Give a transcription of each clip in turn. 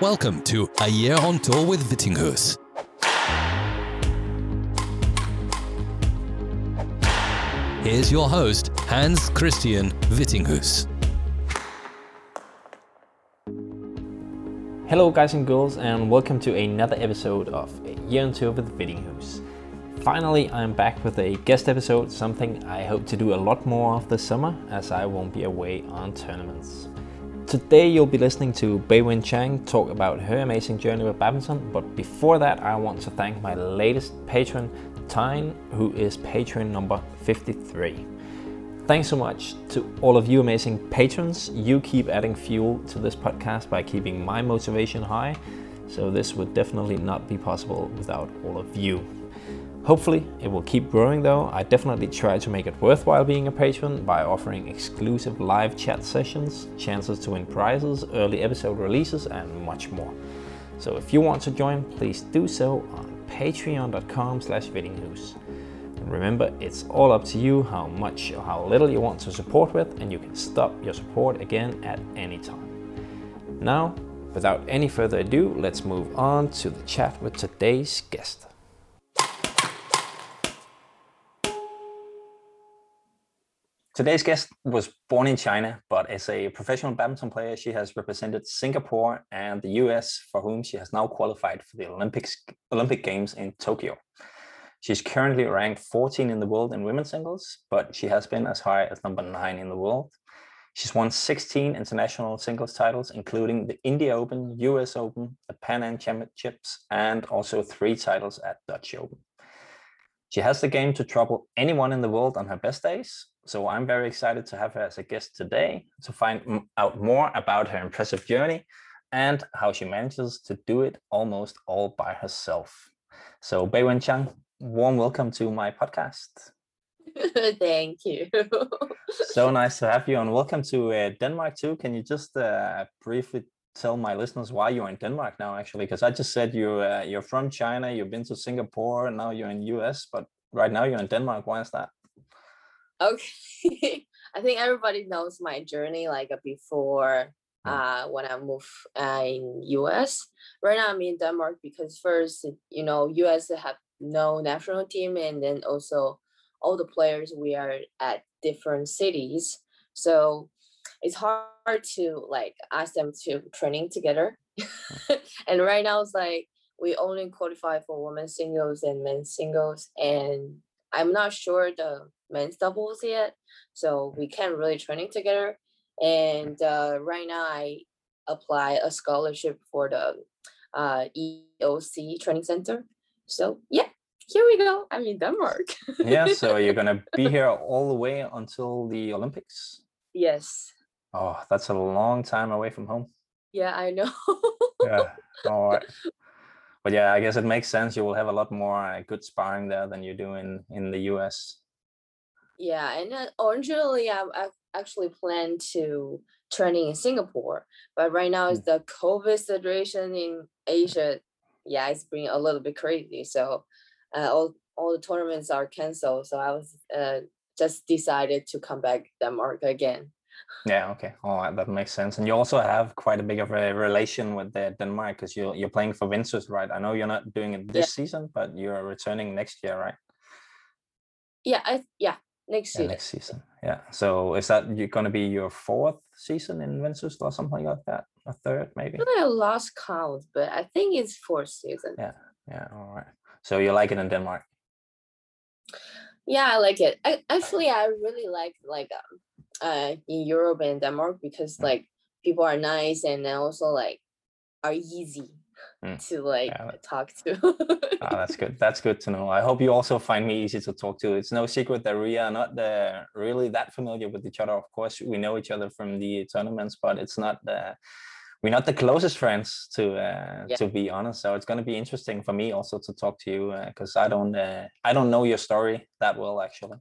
Welcome to A Year on Tour with Vittinghus. Here's your host, Hans Christian Vittinghus. Hello, guys and girls, and welcome to another episode of A Year on Tour with Vittinghus. Finally, I'm back with a guest episode, something I hope to do a lot more of this summer as I won't be away on tournaments. Today, you'll be listening to Beiwen Zhang talk about her amazing journey with badminton, but before that, I want to thank my latest patron, Tyne, who is patron number 53. Thanks so much to all of you amazing patrons. You keep adding fuel to this podcast by keeping my motivation high. So, this would definitely not be possible without all of you. Hopefully, it will keep growing though. I definitely try to make it worthwhile being a patron by offering exclusive live chat sessions, chances to win prizes, early episode releases, and much more. So if you want to join, please do so on patreon.com slash vittinghus. And remember, it's all up to you how much or how little you want to support with, and you can stop your support again at any time. Now, without any further ado, let's move on to the chat with today's guest. Today's guest was born in China, but as a professional badminton player, she has represented Singapore and the US, for whom she has now qualified for the Olympics, Olympic Games in Tokyo. She's currently ranked 14 in the world in women's singles, but she has been as high as number nine in the world. She's won 16 international singles titles, including the India Open, US Open, the Pan Am Championships, and also three titles at Dutch Open. She has the game to trouble anyone in the world on her best days, so I'm very excited to have her as a guest today to find out more about her impressive journey and how she manages to do it almost all by herself. So Beiwen Zhang, warm welcome to my podcast. Thank you. so nice to have you and welcome to uh, Denmark too. Can you just uh, briefly tell my listeners why you're in Denmark now actually? Because I just said you uh, you're from China, you've been to Singapore, and now you're in US, but right now you're in Denmark. Why is that? Okay. I think everybody knows my journey like uh, before mm. uh when I moved uh, in US. Right now I'm in Denmark because first, you know, US have no national team and then also all the players we are at different cities. So it's hard to like ask them to training together. Mm. and right now it's like we only qualify for women's singles and men's singles and I'm not sure the men's doubles yet, so we can't really training together. And uh, right now, I apply a scholarship for the uh, EOC training center. So yeah, here we go. I'm in Denmark. yeah, so you're gonna be here all the way until the Olympics. Yes. Oh, that's a long time away from home. Yeah, I know. yeah. All right but yeah, I guess it makes sense. You will have a lot more uh, good sparring there than you do in in the US. Yeah, and uh, originally I, I actually planned to training in Singapore, but right now is mm. the COVID situation in Asia. Yeah, it's been a little bit crazy. So uh, all all the tournaments are canceled. So I was uh, just decided to come back Denmark again. Yeah, okay. All right, that makes sense. And you also have quite a big of a relation with the Denmark because you're you're playing for Vinsus, right? I know you're not doing it this yeah. season, but you're returning next year, right? Yeah, I yeah, next yeah, Next season. Yeah. So is that you're gonna be your fourth season in Vinsus or something like that? A third maybe? I lost count, but I think it's fourth season. Yeah. Yeah. All right. So you like it in Denmark? Yeah, I like it. I actually I really like like um uh in Europe and Denmark because mm. like people are nice and also like are easy mm. to like yeah. talk to. oh, that's good. That's good to know. I hope you also find me easy to talk to. It's no secret that we are not uh, really that familiar with each other. Of course, we know each other from the tournaments, but it's not the we're not the closest friends to uh, yeah. to be honest so it's going to be interesting for me also to talk to you because uh, i don't uh, i don't know your story that well actually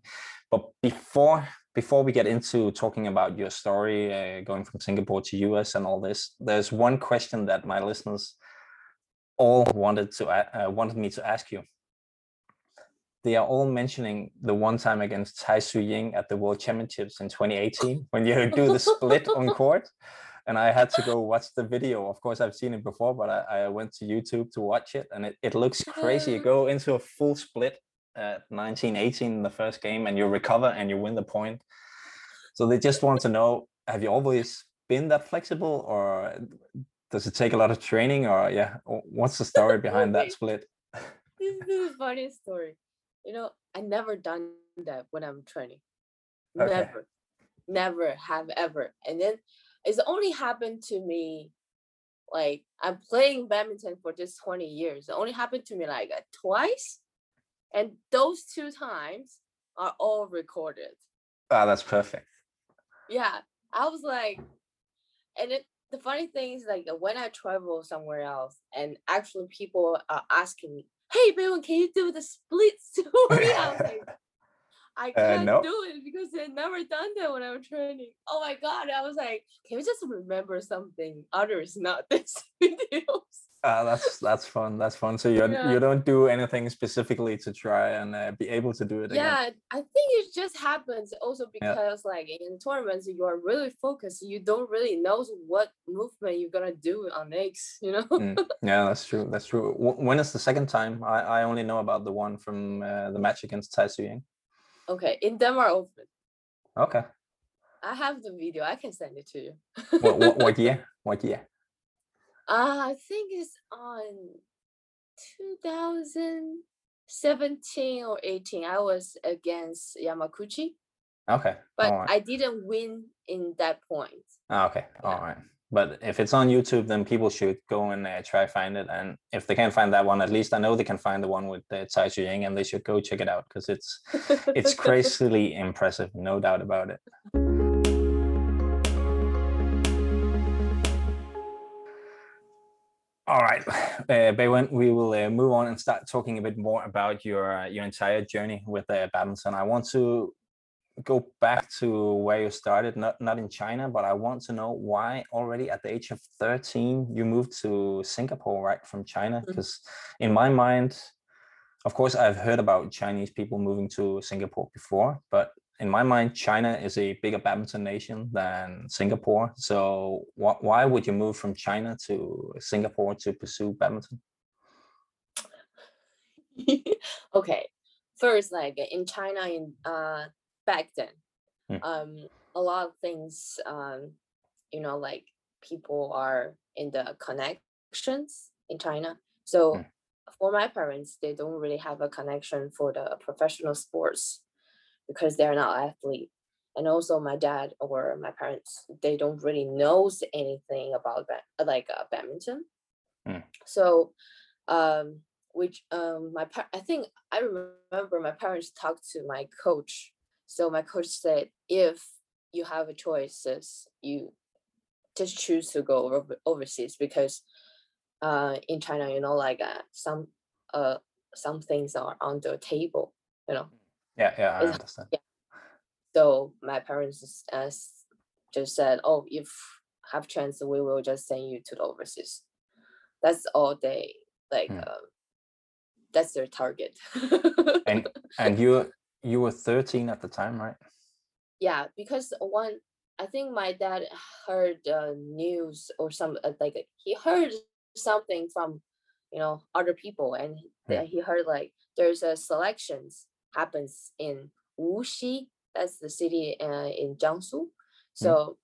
but before before we get into talking about your story uh, going from Singapore to US and all this, there's one question that my listeners all wanted to uh, wanted me to ask you. They are all mentioning the one time against Tai Tzu Ying at the World Championships in 2018 when you do the split on court. and I had to go watch the video. Of course, I've seen it before, but I, I went to YouTube to watch it, and it, it looks crazy. You go into a full split at 1918 in the first game, and you recover and you win the point. So they just want to know: Have you always been that flexible, or does it take a lot of training, or yeah, what's the story behind that split? this is a funny story. You know, I never done that when I'm training. Okay. Never, never have ever. And then it's only happened to me like I'm playing badminton for just 20 years. It only happened to me like uh, twice. And those two times are all recorded. Ah, that's perfect. Yeah. I was like, and it, the funny thing is like when I travel somewhere else and actually people are asking me, hey, Beiwen, can you do the split story? I was like, I Uh, can't no. do it because I've never done that when I'm training. Oh my god! I was like, can we just remember something others, not this videos? Ah, that's that's fun. That's fun. So you Yeah. you don't do anything specifically to try and uh, be able to do it again. Yeah, I think it just happens also because like in tournaments you are really focused. You don't really know what movement you're gonna do on next. You know. Mm, yeah, that's true. That's true. Wh- When is the second time? I, I only know about the one from uh, the match against Tai Ying. okay, in Denmark Open, Okay. I have the video. I can send it to you. What, what, what year? What year? Uh, I think it's on 2017 or 18. I was against Yamaguchi, Okay. but all right. I didn't win in that point. Ah, okay. All yeah. right. But if it's on YouTube, then people should go and uh, try find it. And if they can't find that one, at least I know they can find the one with uh, Tai Tzu Ying, and they should go check it out because it's it's crazily impressive, no doubt about it. All right, uh, Beiwen, we will uh, move on and start talking a bit more about your uh, your entire journey with uh, badminton. I want to go back to where you started, not not in China, but I want to know why already at the age of 13 you moved to Singapore, right, from China? Because in my mind, of course, I've heard about Chinese people moving to Singapore before, but in my mind, China is a bigger badminton nation than Singapore. So wh- why would you move from China to Singapore to pursue badminton? okay, first, like in China, in uh back then, Mm. um, a lot of things, um, you know, like people are in the connections in China. So Mm. for my parents, they don't really have a connection for the professional sports because they're not athlete. And also my dad or my parents, they don't really knows anything about like uh, badminton. Mm. So um which um my pa- I think I remember my parents talked to my coach. So my coach said if you have a choices, you just choose to go over- overseas because uh in China, you know, like uh, some uh some things are on the table, you know. Yeah, yeah, I understand. So my parents just, uh, just said, "Oh, if have chance, we will just send you to the overseas." That's all they like. Um, that's their target. And and you you were 13 at the time, right? yeah, because one, I think my dad heard uh, news or some uh, like he heard something from you know other people, and he- Hmm. he heard like there's a selections happens in Wuxi. That's the city uh, in Jiangsu. So,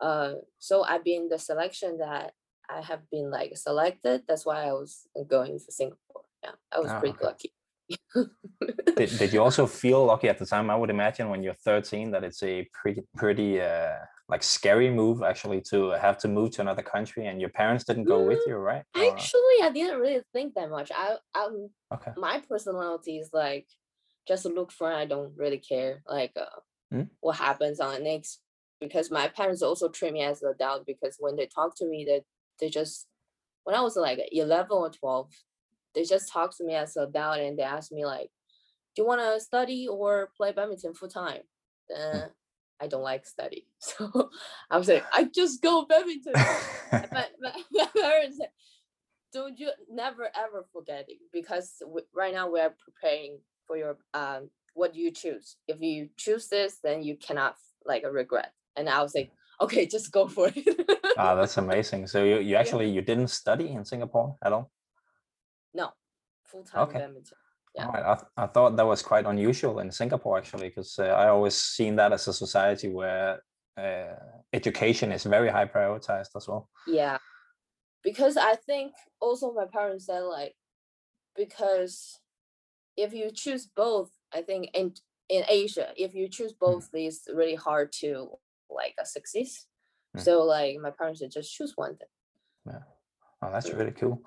uh, so I've been the selection that I have been like selected. That's why I was going for Singapore. Yeah, I was Ah, pretty okay. lucky. Did, did you also feel lucky at the time? I would imagine when you're 13 that it's a pretty pretty uh like scary move actually to have to move to another country and your parents didn't go with Mm, you, right? Actually, I didn't really think that much. I, um, okay. my personality is like just look for. I don't really care like uh, Mm. what happens on the next because my parents also treat me as an adult because when they talk to me, they they just when I was like eleven or twelve, they just talk to me as an adult and they ask me like, "Do you want to study or play badminton full time?" Uh, I don't like study, so I was like, "I just go badminton." my, my, my parents said, don't you never ever forget it because w- right now we are preparing for your um what do you choose if you choose this then you cannot like regret and i was like okay, just go for it. ah, that's amazing. So you, you actually you didn't study in Singapore at all? no, full time Okay. badminton. Yeah. All right. I, th- I thought that was quite unusual in Singapore actually, because uh, I always seen that as a society where uh, education is very high prioritized as well. Yeah. Because I think also my parents said like because if you choose both, I think in in Asia, if you choose both, it's really hard to like uh, succeed. Mm. So like my parents said just choose one thing. Yeah. Oh, that's Yeah. really cool.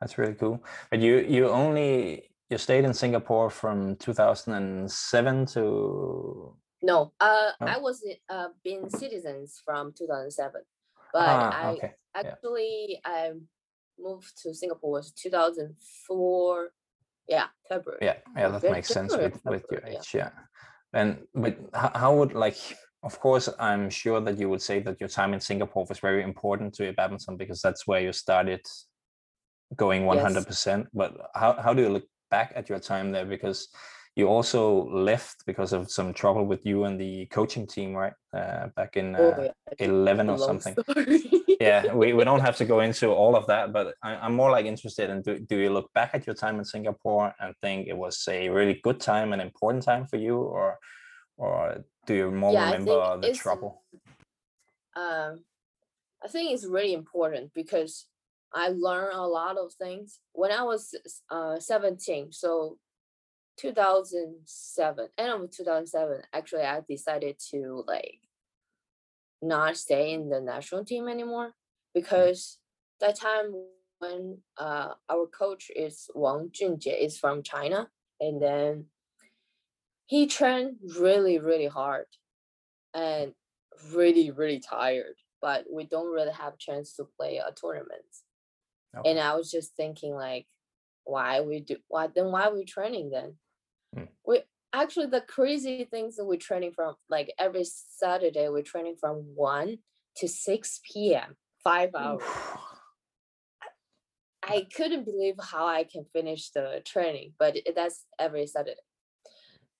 That's really cool. But you you only you stayed in Singapore from 2007 to No, uh Oh. I was uh been citizens from 2007. But ah I okay actually I moved to Singapore was 2004 yeah, February. yeah yeah that makes sense February, with with your February, yeah. age yeah and but how, how would like of course i'm sure that you would say that your time in singapore was very important to your badminton because that's where you started going 100% but how, how do you look back at your time there because you also left because of some trouble with you and the coaching team right? Uh, back in Oh, uh, yeah, 11 or something. yeah we, we don't have to go into all of that but I, i'm more like interested in do, do you look back at your time in singapore and think it was a really good time and important time for you or or do you more Yeah, remember the trouble? um, I think it's really important because I learned a lot of things when I was uh 17. So 2007, end of 2007, actually I decided to like not stay in the national team anymore because that time when uh our coach is Wang Junjie is from China and then he trained really really hard and really really tired but we don't really have chance to play a tournament Okay. and i was just thinking like why we do why then why we training then Hmm. we actually the crazy things that we're training from like every saturday we're training from 1 to 6 p.m five hours I couldn't believe how I can finish the training, but that's every Saturday.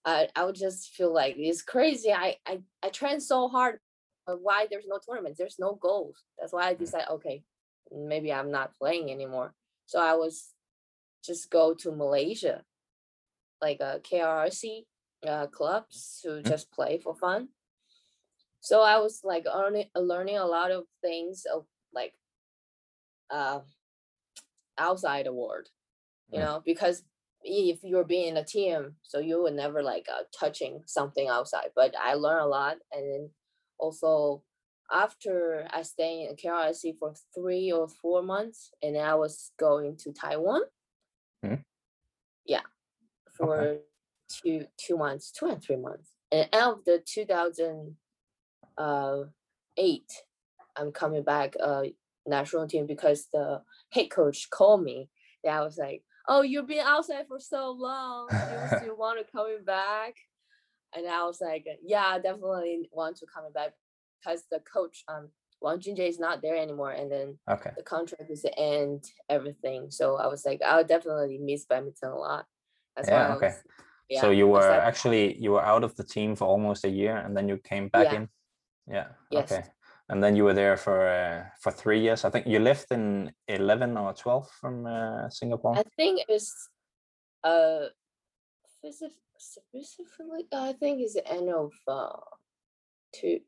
I I would just feel like it's crazy. I I I train so hard, but why there's no tournaments? There's no goals. That's why I decided, okay, maybe I'm not playing anymore. So I was just go to Malaysia, like a KRC uh, clubs to Mhm. just play for fun. So I was like learning learning a lot of things of like uh outside the world you Mm. know because if you're being in a team so you were never like uh, touching something outside but i learned a lot and then also after i stayed in KRC for three or four months and i was going to taiwan Mhm. yeah for two two months two and three months and out of the 2008 i'm coming back uh national team because the head coach called me. Yeah, I was like, "Oh, you've been outside for so long. Do you still want to coming back?" And I was like, "Yeah, I definitely want to coming back because the coach, um, Wang Junjie is not there anymore, and then okay the contract is to end everything. So I was like, I'll definitely miss badminton a lot. That's Yeah, okay. was, yeah, so you were decided- actually you were out of the team for almost a year and then you came back Yeah. in yeah Yes. okay and then you were there for uh, for three years i think you left in 11 or 12 from uh, singapore I think it's uh specific, specifically I think it's the end of uh two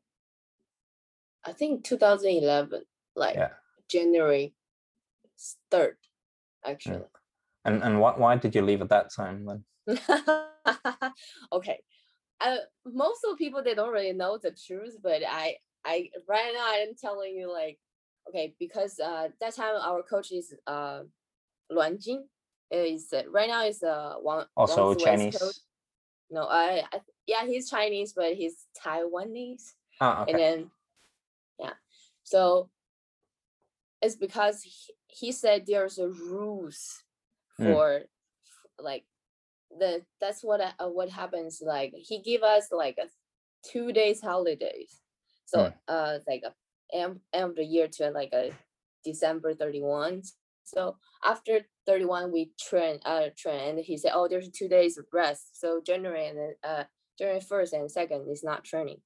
I think 2011 like yeah January 3rd actually. and and why, why did you leave at that time then okay. Uh, most of the people they don't really know the truth, but I I right now I'm telling you like okay because uh that time our coach is uh Luan Jin is uh, right now is uh one also chinese coach. No, I, I yeah he's Chinese but he's Taiwanese ah okay and then so it's because he, he said there's a rules Mm. for f- like the that's what uh, what happens like he give us like a two days holidays. So Mm. uh like a end, end of the year to like a december 31 so after 31 we train uh train and he said oh there's two days of rest. So january and uh january 1st and 2nd is not training.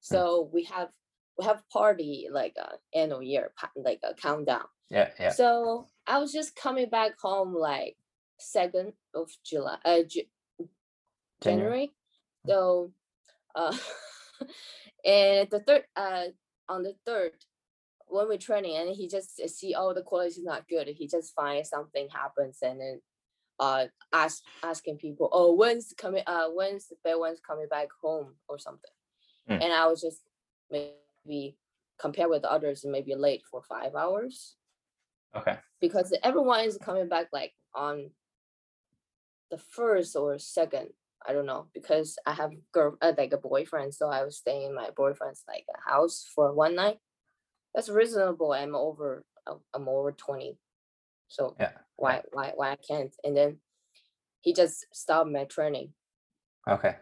So we have we have party like a annual year like a countdown. Yeah, yeah. So I was just coming back home like second of July, uh, Ju- January. January. So, uh, and the third, uh, on the third, when we're training, and he just see, oh, the quality is not good. He just finds something happens, and then, uh, ask asking people, oh, when's coming, uh, when's the bad one's coming back home or something, Mm. and I was just maybe compare with the others, maybe late for five hours Okay. because everyone is coming back like on the first or second i don't know because i have girl uh, like a boyfriend so i was staying in my boyfriend's like a house for one night that's reasonable i'm over i'm over 20 so Yeah. why why why i can't and then he just stopped my training Okay.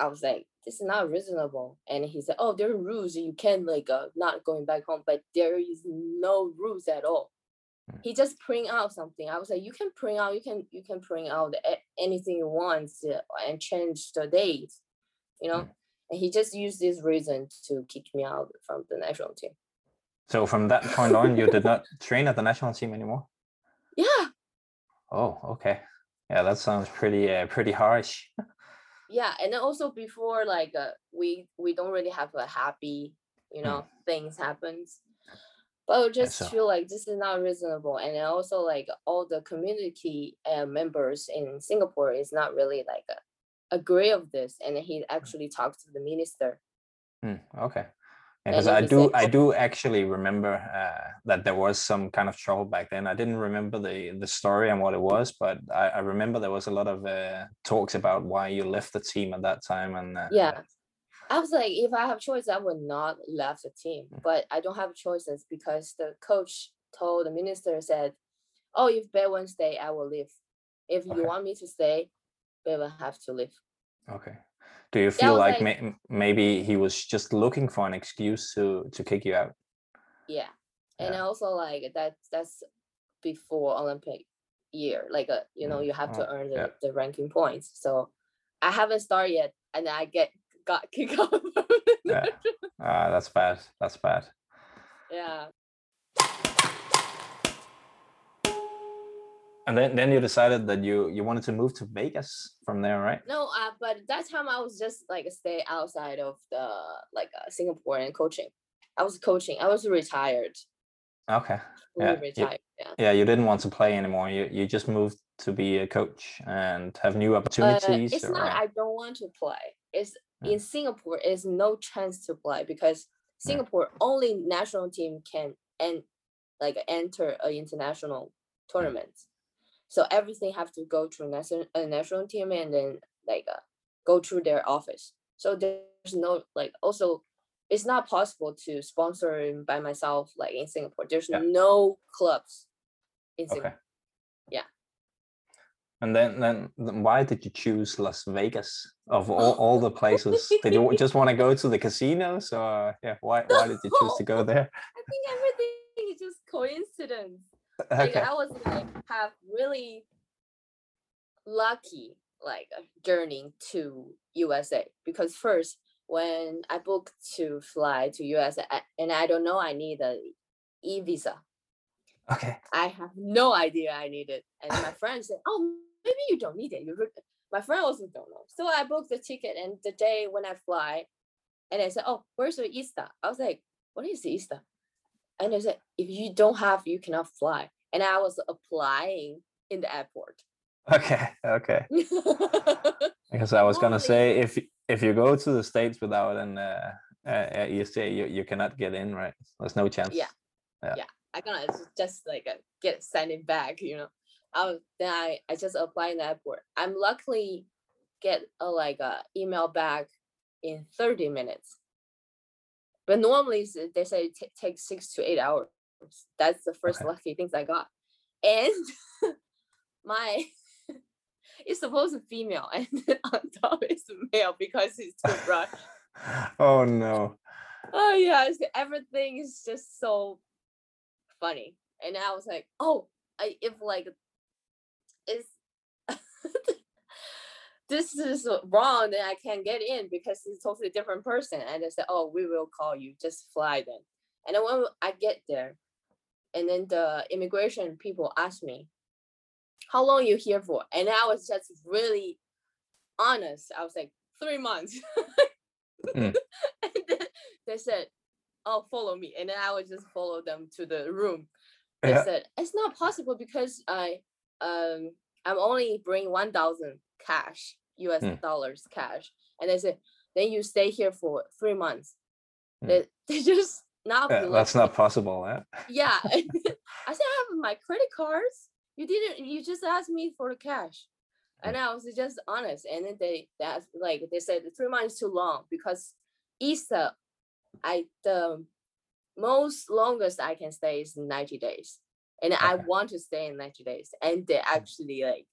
I was like this is not reasonable and he said oh there are rules you can like uh, not going back home but there is no rules at all Mm. he just print out something i was like you can print out you can you can print out anything you want and change the date you know Mm. and he just used this reason to kick me out from the national team So from that point on, you did not train at the national team anymore. yeah Oh, okay. Yeah, that sounds pretty uh, pretty harsh. yeah and then also before like uh, we we don't really have a happy you Mm. know things happens but I just so- feel like this is not reasonable and then also like all the community uh, members in singapore is not really like uh, agree of this and he actually talked to the minister Hmm, okay. Because I do I do actually remember uh, that there was some kind of trouble back then. I didn't remember the the story and what it was, but I, I remember there was a lot of uh, talks about why you left the team at that time. And uh, yeah i was like if i have choice i would not left the team Mm. but i don't have choices because the coach told the minister said oh if Beiwen stay i will leave if you Okay. want me to stay Beiwen have to leave Okay. Do you feel like, like- may- maybe he was just looking for an excuse to to kick you out? yeah and Yeah. also like that that's before olympic year like uh, you know Mm, you have to oh, earn the, yeah. the ranking points so i haven't started yet and i get got kicked out Yeah. Ah, that's bad. That's bad. yeah And then then you decided that you you wanted to move to Vegas from there, right? no uh, but that time i was just like stay outside of the like uh, singapore and coaching i was coaching i was retired Okay. Yeah, you- yeah Yeah, you didn't want to play anymore. You you just moved to be a coach and have new uh, opportunities. it's not i don't want to play it's Yeah. in singapore is no chance to play because singapore only national team can and like enter an international tournament so everything have to go through national a national team and then like uh, go through their office so there's no like also it's not possible to sponsor by myself like in singapore there's Yeah. no clubs in Okay. singapore Yeah. And then, then then why did you choose Las Vegas of all, all the places? did you just want to go to the casinos or yeah, why why did you choose to go there? i think everything is just coincidence like Okay. I was like have really lucky like uh, journey to USA because first when I booked to fly to USA I- and I don't know I need a e visa. Okay. I have no idea I need it. And my friend said, Oh, maybe you don't need it. You re-" my friend also don't know. So I booked the ticket and the day when I fly, and I said, Oh, where's the ESTA? I was like, What is the ESTA? And they said, if you don't have, you cannot fly. And I was applying in the airport. Okay. Okay. Because I was gonna say if if you go to the states without an uh, uh, ESTA, you, you cannot get in, right? There's no chance. Yeah. Yeah. yeah. I gonna just- like uh, get sent it back, you know. I was then I, I just apply in the airport. I'm luckily get a like a email back in 30 minutes. But normally they say it ta- takes six to eight hours. That's the first Okay. lucky things I got. And my it's supposed to be female and on top is male because it's too bright. oh no. oh yeah, everything is just so funny. And I was like, oh, I, if like it's this is wrong, then I can't get in because it's a totally different person. And they said, oh, we will call you, just fly then. And then when I get there, and then the immigration people asked me, how long you here for? And I was just really honest. I was like, three months. Mm. and then they said, oh, follow me. And then I would just follow them to the room. They Yeah. said, it's not possible because I um I'm only bring 1,000 cash, US Hmm. dollars cash. And they said, then you stay here for three months. Hmm. They, they just not Yeah, that's not possible. Eh? Yeah. I said, I have my credit cards. You didn't, you just asked me for the cash. And I was just honest. And then they, that's like, they said the three months too long because ESTA, I, the most longest I can stay is 90 days. And I want to stay in 90 days. And they actually like,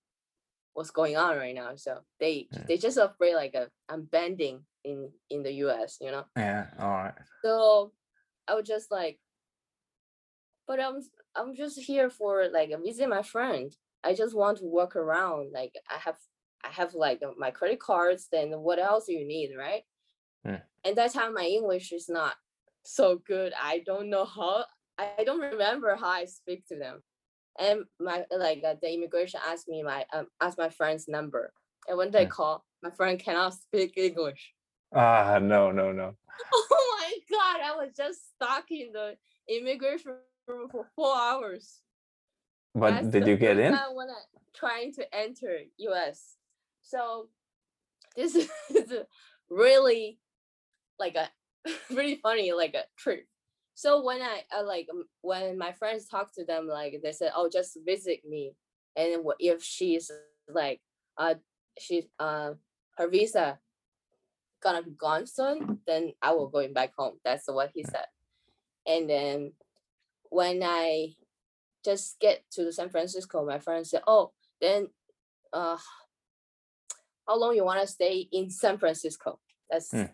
what's going on right now. So they, Yeah. they just afraid like uh, I'm bending in, in the US, you know? Yeah. All right. So I was just like, but I'm I'm just here for like a visit my friend. I just want to walk around. Like I have I have like uh, my credit cards. Then what else do you need, right? Hmm. And that time my English is not so good. I don't know how. I don't remember how I speak to them. And my like uh, the immigration asked me my um asked my friend's number. And when they Hmm. call, my friend cannot speak English. Ah, no, no, no. Oh my god, I was just stuck in the immigration room for four hours. But That's did you get in? time when I trying to enter US. So this is really like a really funny like a trip. So when I uh, like when my friends talk to them like they said oh just visit me and if she's like uh she's uh her visa gonna be gone soon then I will going back home. That's what he said. And then when I just get to San Francisco, my friend said, "Oh, then, uh, how long you want to stay in San Francisco?" That's Hmm.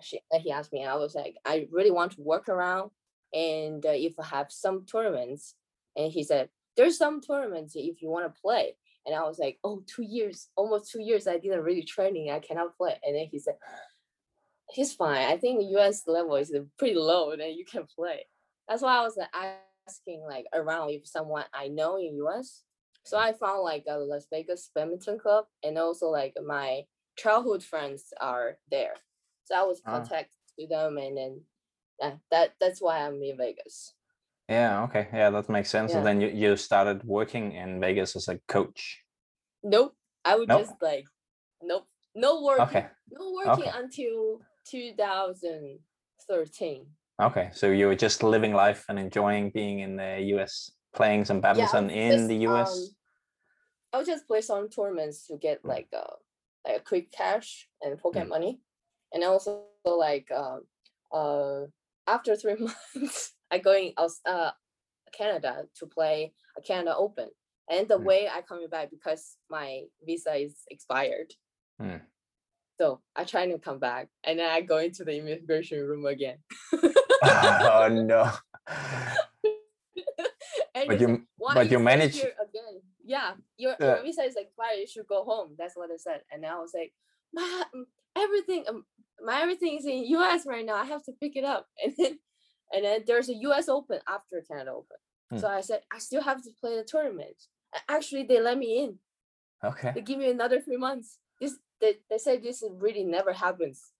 she. uh, He asked me. I was like, "I really want to work around, and uh, if I have some tournaments." And he said, "There's some tournaments if you want to play." And I was like, oh, two years, almost two years. I didn't really training. I cannot play." And then he said, "He's fine. I think U.S. level is pretty low, then you can play." That's why I was asking like around if someone I know in US. So I found like a Las Vegas badminton club and also like my childhood friends are there. So I was Ah. contact to them and then yeah, that that's why I'm in Vegas. Yeah. Okay. Yeah, that makes sense. Yeah. And then you, you started working in Vegas as a coach. Nope. I would Nope. just like nope. No working. Okay. No working Okay. until 2013. Okay. So you were just living life and enjoying being in the US, playing some Yeah, badminton in just, the US. um, I would just play some tournaments to get Mm. like uh like a quick cash and pocket Mm. money, and also like um uh after three months I going aus uh Canada to play a Canada Open, and the Mm. way I coming back because my visa is expired. Mm. So I try to come back, and then I go into the immigration room again. oh no. and But you but you here again. Yeah, your, Yeah. your visa is expired. You should go home. That's what I said. And I was like, my mm, everything, um, my everything is in US right now. I have to pick it up. And then, and then there's a US Open after Canada Open. Hmm. So I said I still have to play the tournament. Actually, they let me in. Okay. They give me another three months. This they, they say this really never happens.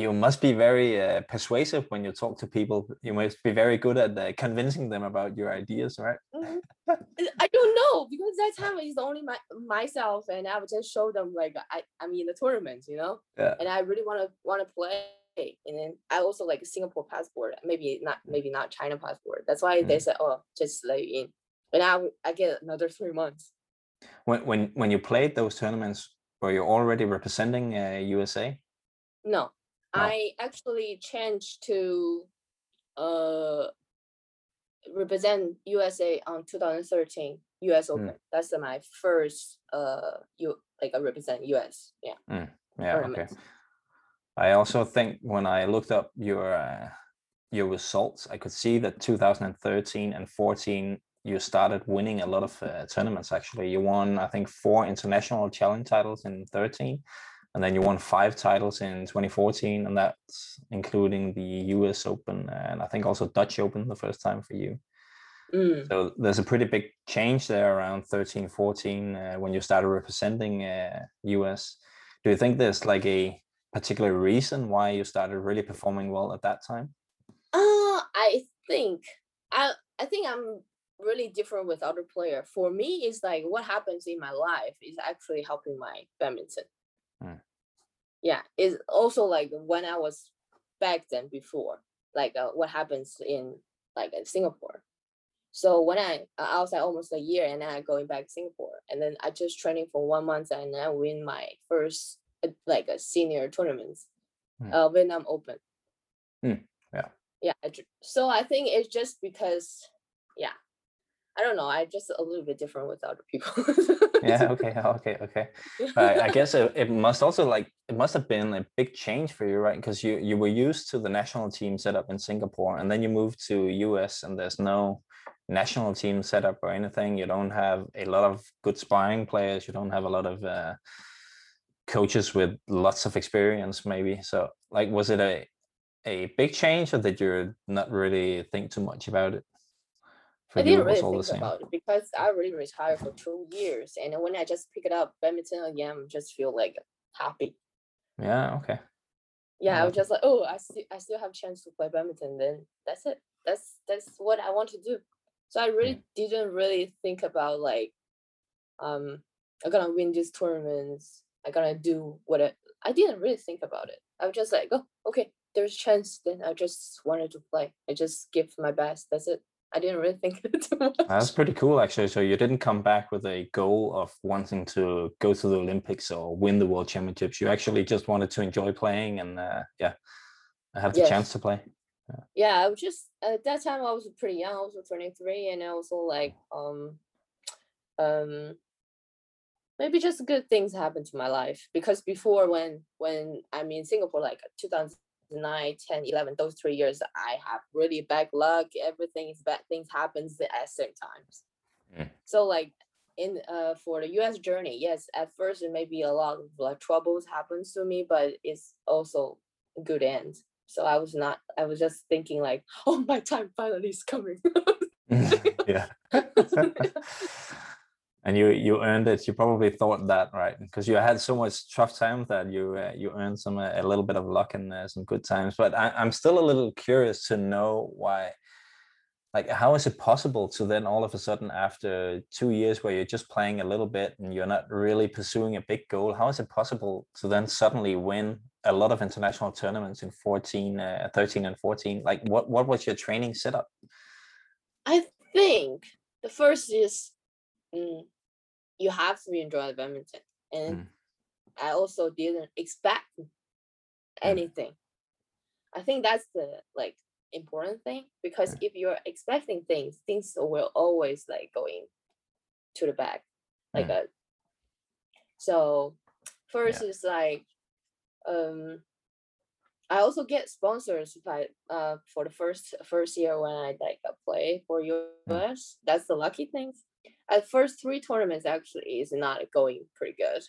You must be very uh, persuasive when you talk to people. You must be very good at uh, convincing them about your ideas, right? Mhm. I don't know because that time is only my myself and I would just show them like I I'm in the tournament, you know, Yeah. and I really want to want to play. And then I also like Singapore passport, maybe not maybe not China passport. That's why they Mm. said, oh, just let you in. And I I get another three months. When when when you played those tournaments, were you already representing uh, USA? No, No. I actually changed to uh represent USA on 2013 US Open. That's my first uh you like I represent US. Yeah. Yeah. Okay. I also think when I looked up your uh, your results, I could see that 2013 and 14 you started winning a lot of uh, tournaments. Actually, you won I think four international challenge titles in 13, and then you won five titles in 2014, and that's including the U.S. Open and I think also Dutch Open the first time for you. Mm. So there's a pretty big change there around 13, 14 uh, when you started representing uh, US. Do you think there's like a particular reason why you started really performing well at that time? Uh, I think I I think I'm really different with other player. For me, it's like what happens in my life is actually helping my badminton. Hmm. Yeah, it's also like when I was back then before, like uh, what happens in like in Singapore. So when I I was like almost a year and then I going back to Singapore and then I just training for one month and I win my first uh, like a senior tournaments, Hmm. uh, Vietnam Open. Hmm, yeah. Yeah. So I think it's just because, yeah, I don't know. I just a little bit different with other people. Yeah. Okay. Okay. Okay. I, I guess it, it must also like it must have been a big change for you, right? Because you you were used to the national team setup in Singapore, and then you moved to US, and there's no national team setup or anything. You don't have a lot of good sparring players. You don't have a lot of uh, coaches with lots of experience, maybe. So, like, was it a a big change, or did you not really think too much about it? I didn't really all the think same. about it because I really retired for two years, and when I just pick it up badminton again, I just feel like happy. Yeah. Okay. Yeah, I was just like, oh, I still I still have chance to play badminton. Then that's it. That's that's what I want to do. So I really didn't really think about like, um, I'm gonna win these tournaments. I'm gonna do what I, I didn't really think about it. I was just like, oh, okay, there's chance. Then I just wanted to play. I just give my best. That's it. I didn't really think too much. That's pretty cool, actually. So you didn't come back with a goal of wanting to go to the Olympics or win the World Championships. You actually just wanted to enjoy playing and, uh, yeah, have the Yes. chance to play. yeah i was just at that time i was pretty young i was 23 and i also like um um maybe just good things happened to my life because before when when i'm in singapore like 2009 10 11 those three years i have really bad luck everything is bad things happens at same times Mm. so like in uh for the us journey yes at first it may be a lot of like troubles happens to me but it's also a good end so I was not. I was just thinking like, oh, my time finally is coming. yeah. and you you earned it. You probably thought that, right? Because you had so much tough times that you uh, you earned some uh, a little bit of luck and uh, some good times. But I, I'm still a little curious to know why. Like, how is it possible to then all of a sudden, after two years where you're just playing a little bit and you're not really pursuing a big goal, how is it possible to then suddenly win a lot of international tournaments in 14, uh, 13, and 14? Like, what what was your training setup? I think the first is mm, you have to enjoy the badminton, and Mm. I also didn't expect anything. I think that's the like important thing because if you're expecting things, things will always like going to the back, like a. So, first is like, um, I also get sponsors by uh for the first first year when I like uh, play for US. That's the lucky things. At first three tournaments actually is not going pretty good.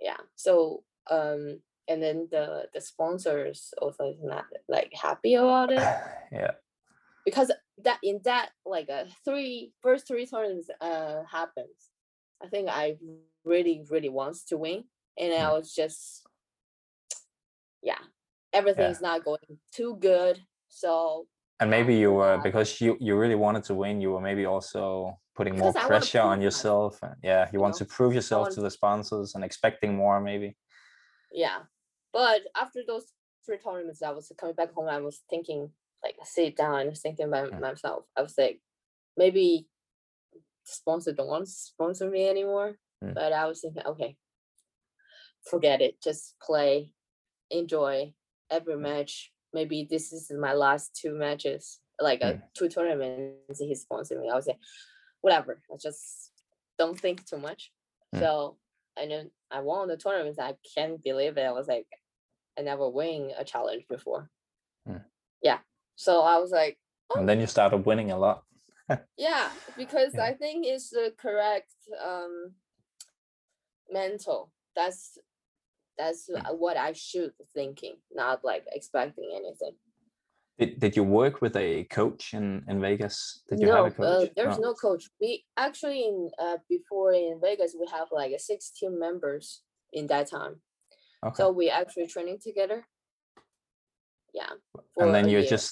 Yeah. So um and then the the sponsors also is not like happy about it yeah. because that in that like a three first three tournaments uh happens. I think I really really wants to win, and I Mm. was just yeah everything's not going too good. So And maybe you were because you you really wanted to win. You were maybe also putting more pressure on yourself. And yeah, you you want know? to prove yourself want- to the sponsors and expecting more. Maybe. yeah, but after those three tournaments, I was coming back home. I was thinking like sit down and thinking about Mm. myself. I was like maybe the sponsor don't want to sponsor me anymore. Mm. But I was thinking, okay, forget it. Just play, enjoy every match. Maybe this is my last two matches, like uh, two tournaments he sponsored me. I was like, whatever. I just don't think too much. Mm. So and then I won the tournament. I can't believe it. I was like, I never win a challenge before. Mm. Yeah. So I was like, And then you started winning a lot. yeah because Yeah. i think it's the correct um mental that's that's Mm. what i should thinking not like expecting anything Did, did you work with a coach in, in Vegas? Did you no have a uh, there's No. no coach we actually in uh before in vegas we have like a six team members in that time Okay. so we actually training together yeah and then you're year. just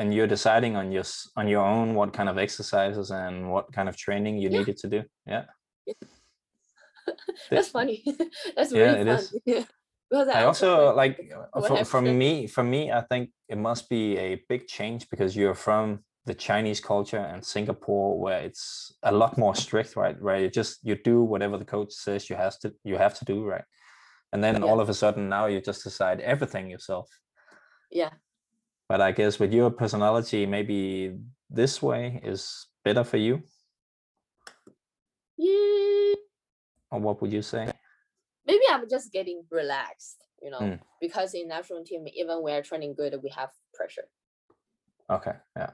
and you're deciding on your on your own what kind of exercises and what kind of training you Yeah. needed to do. Yeah. that's funny. That's Yeah, really it fun is. yeah because I also like uh, for, for me for me I think it must be a big change because you're from the Chinese culture and Singapore where it's a lot more strict right? Where you just you do whatever the coach says you has to you have to do right? And then Yeah. all of a sudden now you just decide everything yourself. Yeah. But I guess with your personality maybe this way is better for you? Yeah or what would you say maybe I'm just getting relaxed, you know, Mm. because in national team, even when we're training good, we have pressure. okay yeah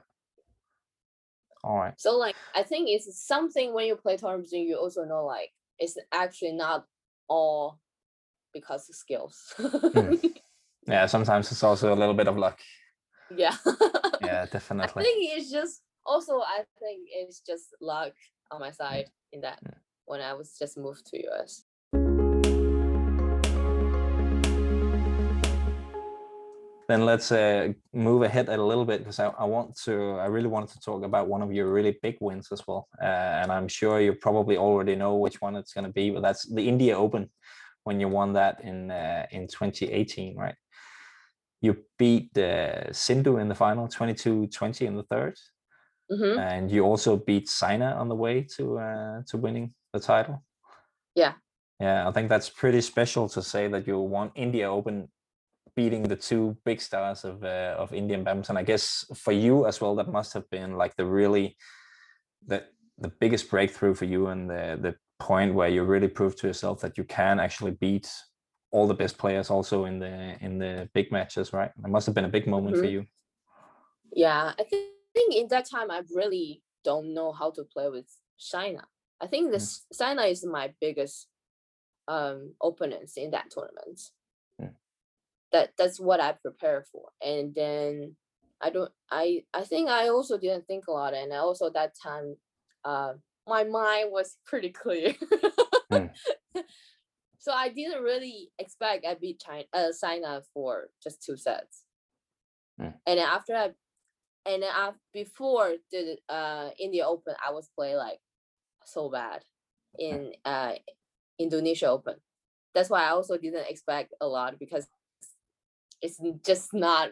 all right So like I think it's something when you play tournaments, you also know like it's actually not all because of skills. yeah sometimes it's also a little bit of luck yeah. yeah definitely. I think it's just also I think it's just luck on my side in that Mm. When I was just moved to US. then let's uh, move ahead a little bit because I, I want to i really wanted to talk about one of your really big wins as well uh, and i'm sure you probably already know which one it's going to be but that's the india open when you won that in uh, in 2018 right? You beat uh, Sindhu in the final 22-20 in the third hmm and you also beat Saina on the way to uh, to winning the title Yeah. yeah i think that's pretty special to say that you won india open beating the two big stars of uh, of Indian badminton. I guess for you as well, that must have been like the really the the biggest breakthrough for you and the the point where you really proved to yourself that you can actually beat all the best players also in the in the big matches, right? It must have been a big moment for Mhm. you. Yeah, I thi- think in that time I really don't know how to play with Saina. I think this Saina is my biggest um opponents in that tournament. Mm. That that's what I prepare for. And then I don't I I think I also didn't think a lot and I also that time uh my mind was pretty clear. Mm. so I didn't really expect I beat Saina uh Saina for just two sets. Mm. And then after I and then af- before the uh India Open, I was playing like so bad in uh Indonesia Open. That's why I also didn't expect a lot because it's just not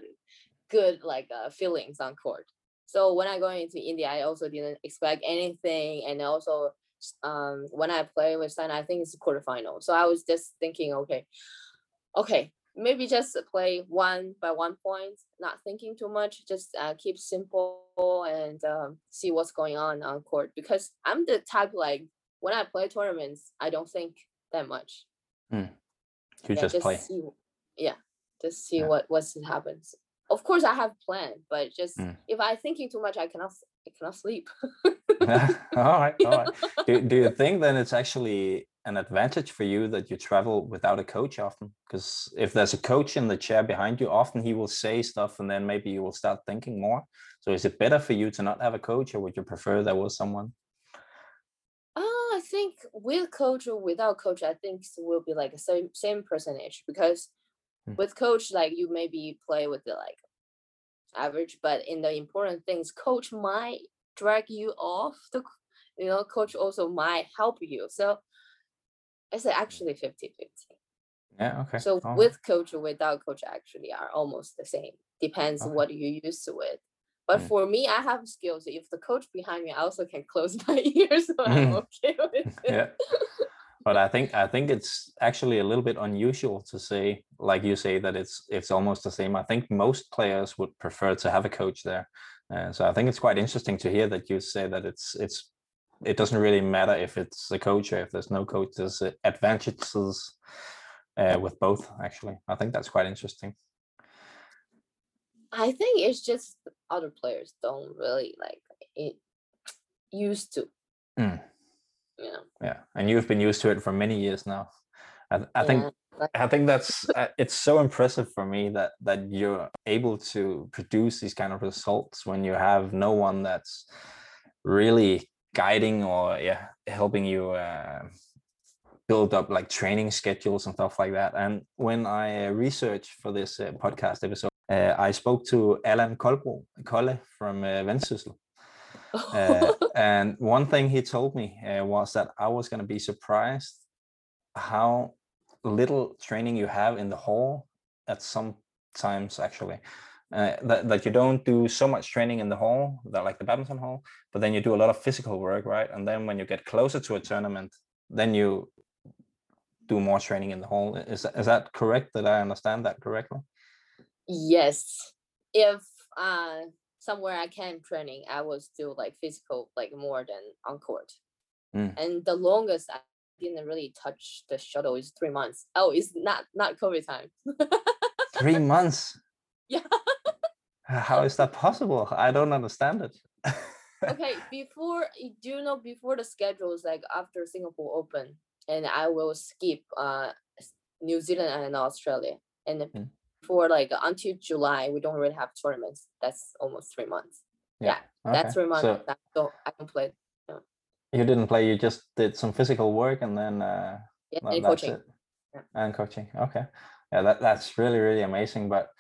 good like uh, feelings on court. So when I go into India, I also didn't expect anything, and also um when I play with Saina, I think it's quarterfinal. So I was just thinking, okay, okay, maybe just play one by one point, not thinking too much, just uh, keep simple and um, see what's going on on court. Because I'm the type like when I play tournaments, I don't think that much. You Yeah, just play. See, yeah, just see Yeah. what what happens. Of course, I have plan, but just Mm. if I thinking too much, I cannot I cannot sleep. all right, all right. Do, do you think then it's actually an advantage for you that you travel without a coach often? Because if there's a coach in the chair behind you, often he will say stuff and then maybe you will start thinking more. So is it better for you to not have a coach or would you prefer there was someone? Uh, I think with coach or without coach, I think s- will be like a same same percentage because Mm. with coach, like you maybe play with the like average, but in the important things, coach might drag you off the, you know, coach also might help you. So it's actually 50 50. Yeah, okay. So all right. with coach or without coach actually are almost the same. Depends Okay. what you're used to it. But Mm. for me, I have skills. If the coach behind me, I also can close my ears, so I'm okay with it. yeah but i think i think it's actually a little bit unusual to say like you say that it's it's almost the same i think most players would prefer to have a coach there uh, so i think it's quite interesting to hear that you say that it's it's it doesn't really matter if it's a coach or if there's no coach there's advantages uh, with both actually i think that's quite interesting I think it's just other players don't really like it. used to. Mm. Know. Yeah, and you've been used to it for many years now. I, I think Yeah, like- I think that's uh, it's so impressive for me that that you're able to produce these kind of results when you have no one that's really guiding or yeah helping you uh, build up like training schedules and stuff like that. And when I uh, researched for this uh, podcast episode, uh, I spoke to Alan Kolbro, Kolle from uh. Uh, and one thing he told me uh, was that I was going to be surprised how little training you have in the hall at some times actually uh, that, that you don't do so much training in the hall that like the badminton hall but then you do a lot of physical work right and then when you get closer to a tournament then you do more training in the hall is, is that correct that i understand that correctly yes. If uh somewhere I can training, I will still like physical like more than on court. Mm. And the longest I didn't really touch the shuttle is three months. Oh, it's not not COVID time. three months Yeah. How is that possible i don't understand it okay, before do you know before the schedules like after Singapore Open, and I will skip uh New Zealand and Australia, and Mm. for like until July we don't really have tournaments. That's almost three months. Yeah, That's okay. three months. so I don't I don't play. you didn't play you just did some physical work and then uh Yeah, and that's coaching. it. Yeah. And coaching. Okay. Yeah, that, that's really, really amazing. But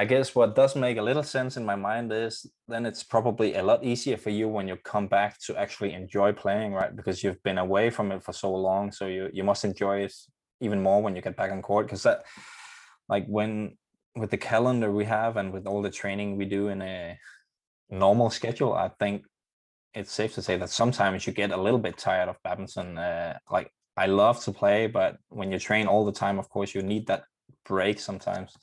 I guess what does make a little sense in my mind is then it's probably a lot easier for you when you come back to actually enjoy playing, right? Because you've been away from it for so long. So you you must enjoy it even more when you get back on court. Because that like when with the calendar we have and with all the training we do in a normal schedule, I think it's safe to say that sometimes you get a little bit tired of badminton. Uh, like I love to play, but when you train all the time, of course, you need that break sometimes.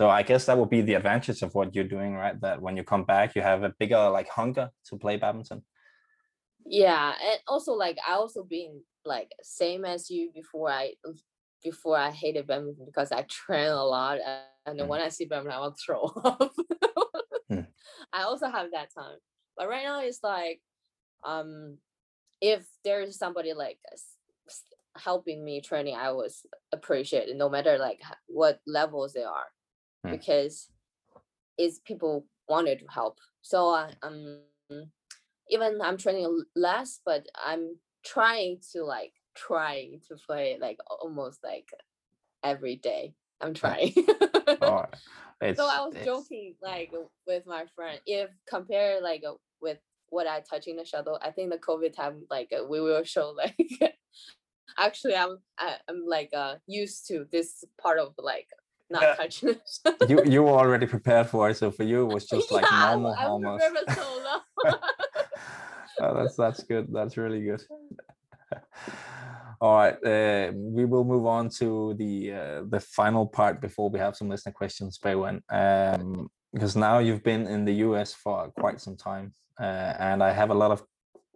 So I guess that would be the advantage of what you're doing, right? That when you come back, you have a bigger like hunger to play badminton. Yeah, and also like I also been like same as you before I before I hated badminton because I train a lot and then Mm. when I see badminton I to throw up. Mm. I also have that time, but right now it's like, um, if there is somebody like helping me training, I was appreciate it no matter like what levels they are, Mm. because it's people wanted to help. So I, um even I'm training less, but I'm trying to like trying to play like almost like every day. I'm trying. Oh, so I was it's- joking like with my friend. If compare like uh, with what I touch in the shuttle, I think the COVID time like uh, we will show like actually I'm I, I'm like uh used to this part of like not Yeah. touching shuttle. you you were already prepared for it, so for you it was just like Yeah, normal I almost. so oh, that's that's good. That's really good. All right, uh, we will move on to the uh, the final part before we have some listener questions, Beiwen. Um, because now you've been in the US for quite some time, uh, and I have a lot of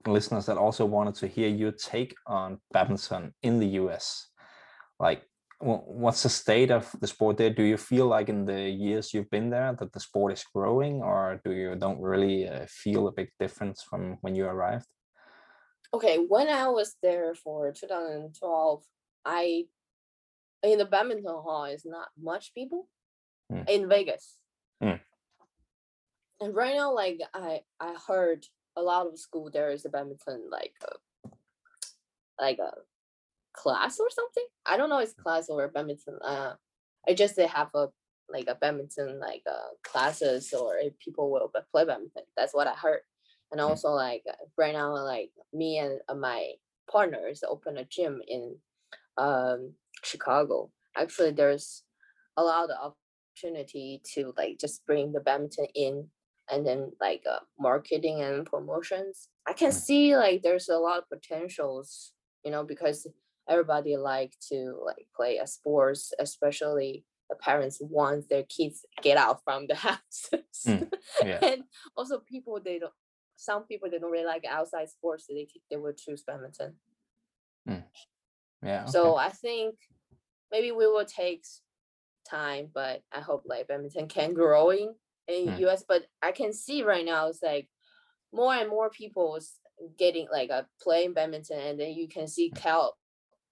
listeners that also wanted to hear your take on badminton in the US. Like, what's the state of the sport there? Do you feel like in the years you've been there that the sport is growing, or do you don't really uh, feel a big difference from when you arrived? okay when i was there for 2012 i in the badminton hall is not much people Mm. in vegas Mm. and right now like i i heard a lot of school there is a badminton like a, like a class or something? I don't know if it's class or badminton uh i just they have a like a badminton like uh classes or if people will play badminton that's what i heard. And Mm. also like uh, right now like me and uh, my partners open a gym in um chicago. Actually there's a lot of opportunity to like just bring the badminton in and then like uh, marketing and promotions. I can Mm. see like there's a lot of potentials you know because everybody like to like play a sports especially the parents want their kids get out from the houses Mm, yeah. and also people they don't some people they don't really like outside sports they they would choose badminton Yeah. so. I think maybe we will take time, but I hope like badminton can growing in Mm. US. But I can see right now it's like more and more people s- getting like a playing badminton and then you can see cal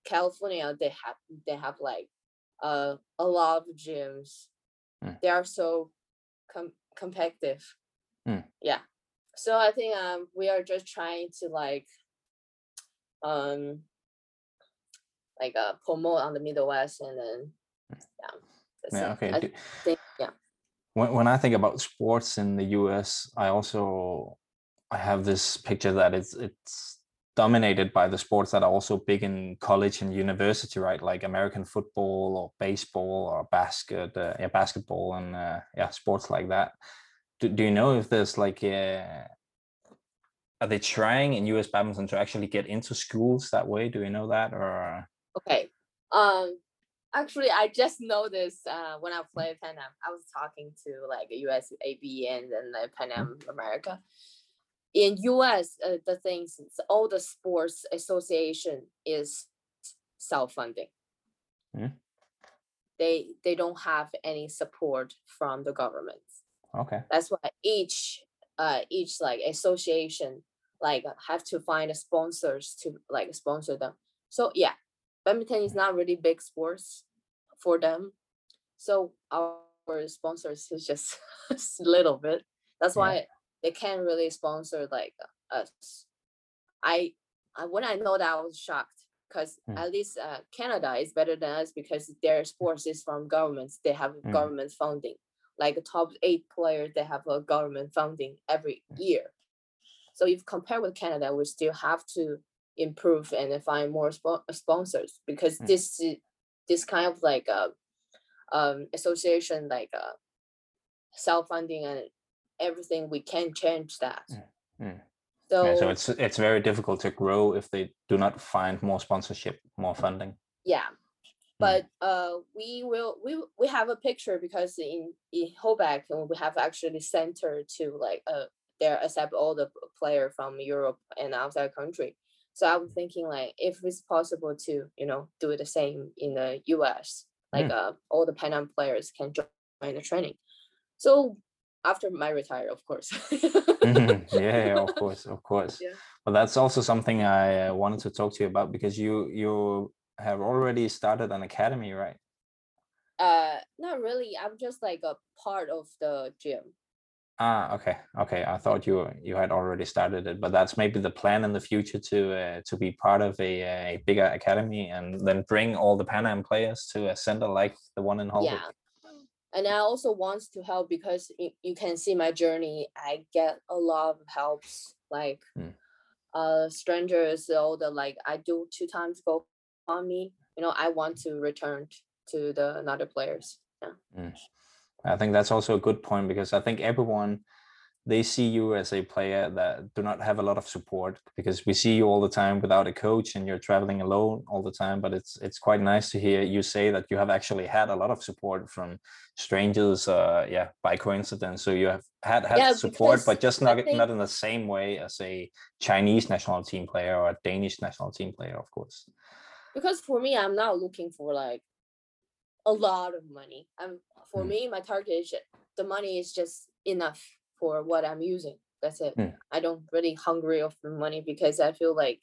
california they have they have like uh, a lot of gyms Mm. they are so com- competitive Mm. yeah so i think um we are just trying to like um like uh promote on the middle west and then yeah that's Yeah, it. okay. Think yeah when, when I think about sports in the US, I also I have this picture that it's it's dominated by the sports that are also big in college and university, right? Like American football or baseball or basket, uh, yeah, basketball and uh, yeah, sports like that. Do, do you know if there's like uh, are they trying in US badminton to actually get into schools that way? Do you know that or? Okay. Um actually I just noticed uh when I played Pan Am, I was talking to like US AB and then like Pan Am America. In US, uh, the things all the sports association is self-funding. Mm. They they don't have any support from the government. Okay. That's why each uh each like association like have to find sponsors to like sponsor them. So yeah, badminton is not really big sports for them. So our sponsors is just a little bit. That's Yeah. They can't really sponsor like us. I, I when I know that I was shocked because Mm. at least uh, Canada is better than us because their sports is from governments. They have Mm. government funding. Like top eight players, they have a government funding every year. So if compare with Canada, we still have to improve and find more spo- sponsors because Mm. this this kind of like a um association like uh self-funding and everything we can change that. Mm. so, yeah, so it's it's very difficult to grow if they do not find more sponsorship, more funding. yeah but uh we will we we have a picture because in in Holbæk uh, we have actually center to like uh there accept all the player from Europe and outside country. So I'm thinking like if it's possible to you know do the same in the US like uh all the Pan Am players can join the training. So after my retire of course Mhm. yeah, of course, of course. Yeah. But that's also something I uh, wanted to talk to you about because you you have already started an academy, right? uh not really i'm just like a part of the gym Ah, okay, okay. I thought you you had already started it, but that's maybe the plan in the future to uh, to be part of a a bigger academy and then bring all the Pan Am players to a center like the one in Holbæk. yeah and i also want to help because you, can see my journey i get a lot of helps like Mm. uh strangers all the like i do two times go on me you know i want to return to the another players yeah I think that's also a good point because I think everyone they see you as a player that do not have a lot of support because we see you all the time without a coach and you're traveling alone all the time. But it's it's quite nice to hear you say that you have actually had a lot of support from strangers. Uh, yeah, by coincidence. So you have had had Yeah, support, but just not think- not in the same way as a Chinese national team player or a Danish national team player, of course. because for me i'm not looking for like a lot of money i'm for Mm. me my target is the money is just enough for what i'm using that's it. Mm. i don't really hungry of the money because i feel like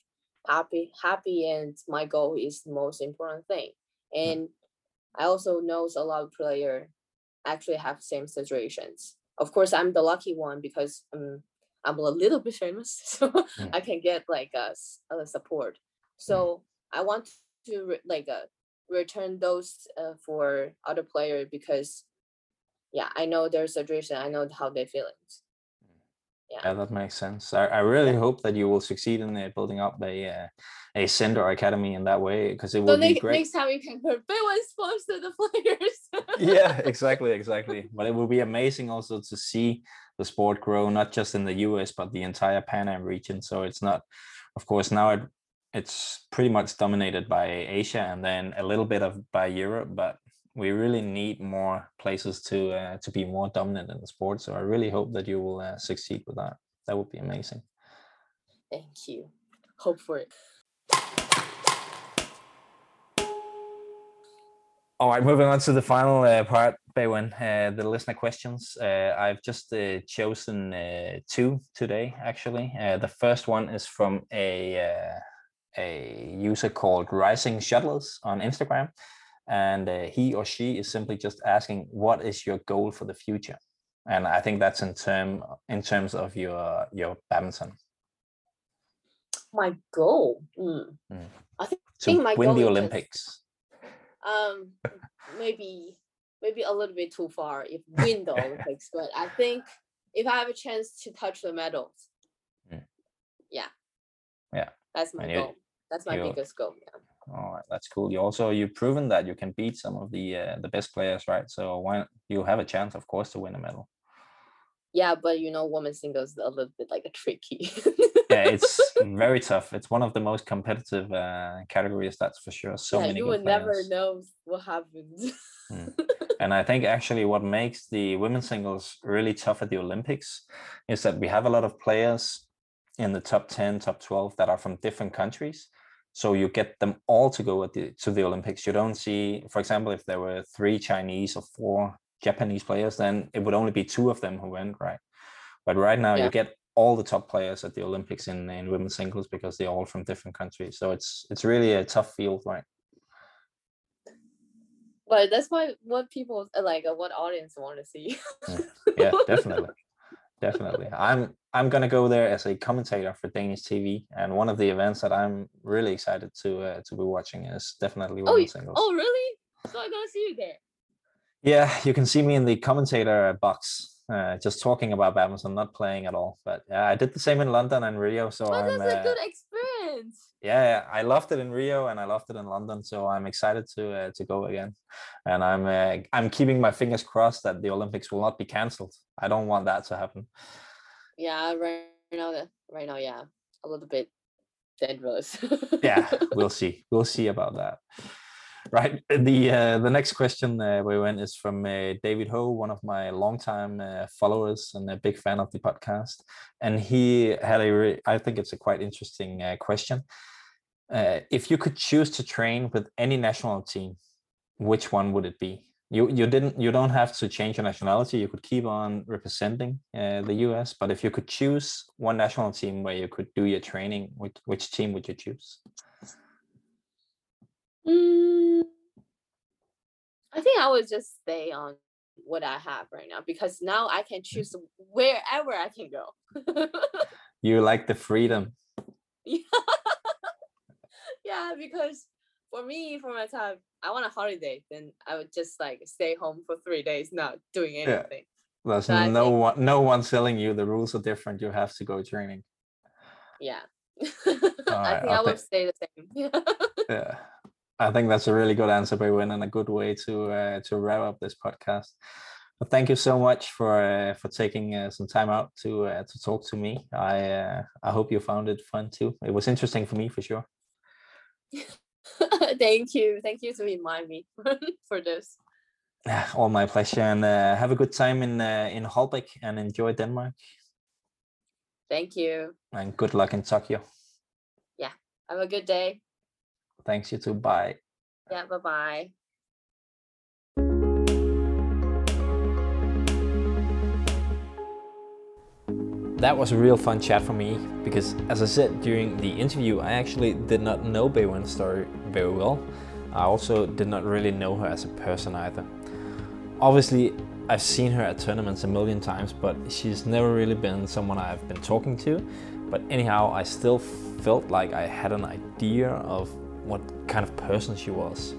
happy happy and my goal is the most important thing. And i also knows a lot of player actually have same situations. Of course i'm the lucky one because um, i'm a little bit famous so Mm. i can get like a support. So i want to like uh, return those uh, for other player because yeah i know their situation i know how they feelings yeah Yeah, that makes sense. I, I really hope that you will succeed in uh, building up a uh, a center academy in that way because it so would be next, great. next time you can put big one sponsor the players yeah, exactly, exactly. But it will be amazing also to see the sport grow, not just in the US, but the entire Pan Am region. So it's not, of course, now it it's pretty much dominated by Asia and then a little bit of by Europe, but we really need more places to uh, to be more dominant in the sport. So I really hope that you will uh, succeed with that. That would be amazing. thank you hope for it All right, moving on to the final uh, part, Beiwen, uh, the listener questions. Uh, I've just uh, chosen uh, two today, actually. Uh, the first one is from a uh, a user called Rising Shuttles on Instagram, and uh, he or she is simply just asking, "What is your goal for the future?" And I think that's in term in terms of your your badminton My goal. Mm. Mm. I think, to think my win the is Olympics. um maybe maybe a little bit too far if win the Olympics, but I think if I have a chance to touch the medals, Mm. yeah, Yeah. that's my goal. That's my biggest goal. Yeah. All right, that's cool. You also you've proven that you can beat some of the uh, the best players, right? So why you have a chance, of course, to win a medal. yeah, but you know, women's singles is a little bit like a tricky. Yeah, it's very tough. It's one of the most competitive uh, categories, that's for sure. So yeah, many you would never know what happens. And I think actually what makes the women's singles really tough at the Olympics is that we have a lot of players in the top 10, top 12 that are from different countries. So you get them all to go at the, to the Olympics. You don't see, for example, if there were three Chinese or four Japanese players, then it would only be two of them who went, right? But right now Yeah. you get all the top players at the Olympics in, in women's singles because they're all from different countries. So it's it's really a tough field, right? but that's why what people like what audience want to see. Mm. yeah definitely definitely i'm i'm gonna go there as a commentator for danish tv and one of the events that i'm really excited to uh, to be watching is definitely oh, women's y- singles oh really? So I'm gonna see you there. yeah you can see me in the commentator box uh, just talking about badminton not playing at all but yeah i did the same in london and rio so Oh, that's a uh, good experience. yeah, yeah, I loved it in Rio and I loved it in London, so I'm excited to uh, to go again. And I'm uh, I'm keeping my fingers crossed that the Olympics will not be cancelled. I don't want that to happen. Yeah, right now, right now, yeah, a little bit dangerous. yeah we'll see we'll see about that. Right the uh, the next question uh, Beiwen is from uh, david ho one of my longtime uh, followers and a big fan of the podcast and he had a re- i think it's a quite interesting uh, question. Uh, if you could choose to train with any national team which one would it be you you didn't you don't have to change your nationality you could keep on representing uh, the us but if you could choose one national team where you could do your training which, which team would you choose Mm, I think I would just stay on what I have right now because now I can choose wherever I can go. you like the freedom yeah. yeah, because for me, for my time, I want a holiday, then I would just like stay home for three days, not doing Yeah. anything. there's So no think- one no one telling you the rules are different you have to go training Yeah. Alright, I think I'll I would stay the same. Yeah. yeah i think that's a really good answer Beiwen, and a good way to uh, to wrap up this podcast but thank you so much for uh, for taking uh, some time out to uh, to talk to me i uh, i hope you found it fun too it was interesting for me for sure Thank you. Thank you to remind me for this. all my pleasure and uh, have a good time in uh, in Holbæk and enjoy denmark Thank you. and good luck in tokyo Yeah. Have a good day. thanks you too bye Yeah, bye bye. That was a real fun chat for me because, as I said during the interview, I actually did not know Beiwen's story very well. I also did not really know her as a person either. Obviously, I've seen her at tournaments a million times, but she's never really been someone I've been talking to. But anyhow, I still felt like I had an idea of what kind of person she was.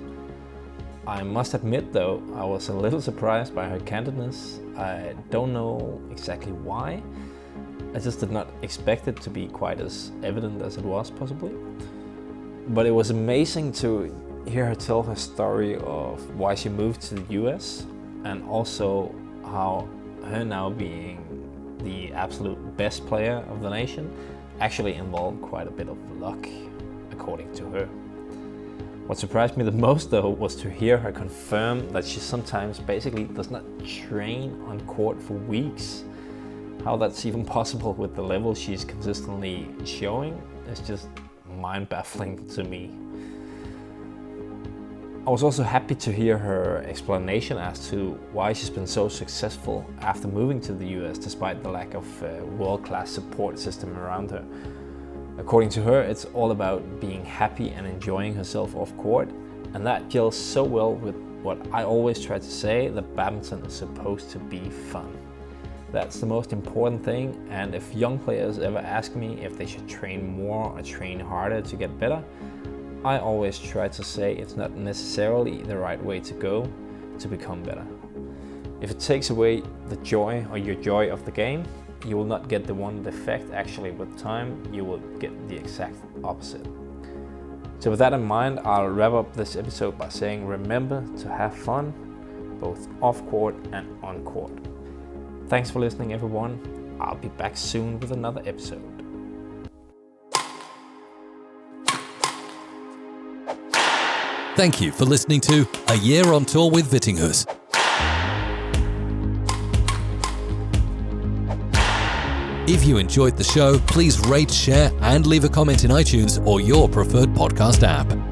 I must admit, though, I was a little surprised by her candidness. I don't know exactly why. I just did not expect it to be quite as evident as it was, possibly. But it was amazing to hear her tell her story of why she moved to the US and also how her now being the absolute best player of the nation actually involved quite a bit of luck, according to her. What surprised me the most, though, was to hear her confirm that she sometimes basically does not train on court for weeks. How that's even possible with the level she's consistently showing is just mind baffling to me. I was also happy to hear her explanation as to why she's been so successful after moving to the US despite the lack of uh, world class support system around her. According to her, it's all about being happy and enjoying herself off court, and that gels so well with what I always try to say that badminton is supposed to be fun. That's the most important thing, and if young players ever ask me if they should train more or train harder to get better, I always try to say it's not necessarily the right way to go to become better. If it takes away the joy or your joy of the game, you will not get the wanted effect. Actually, with time, you will get the exact opposite. So, with that in mind, I'll wrap up this episode by saying remember to have fun, both off court and on court. Thanks for listening, everyone. I'll be back soon with another episode. Thank you for listening to A Year on Tour with Vittinghus. If you enjoyed the show, please rate, share, and leave a comment in iTunes or your preferred podcast app.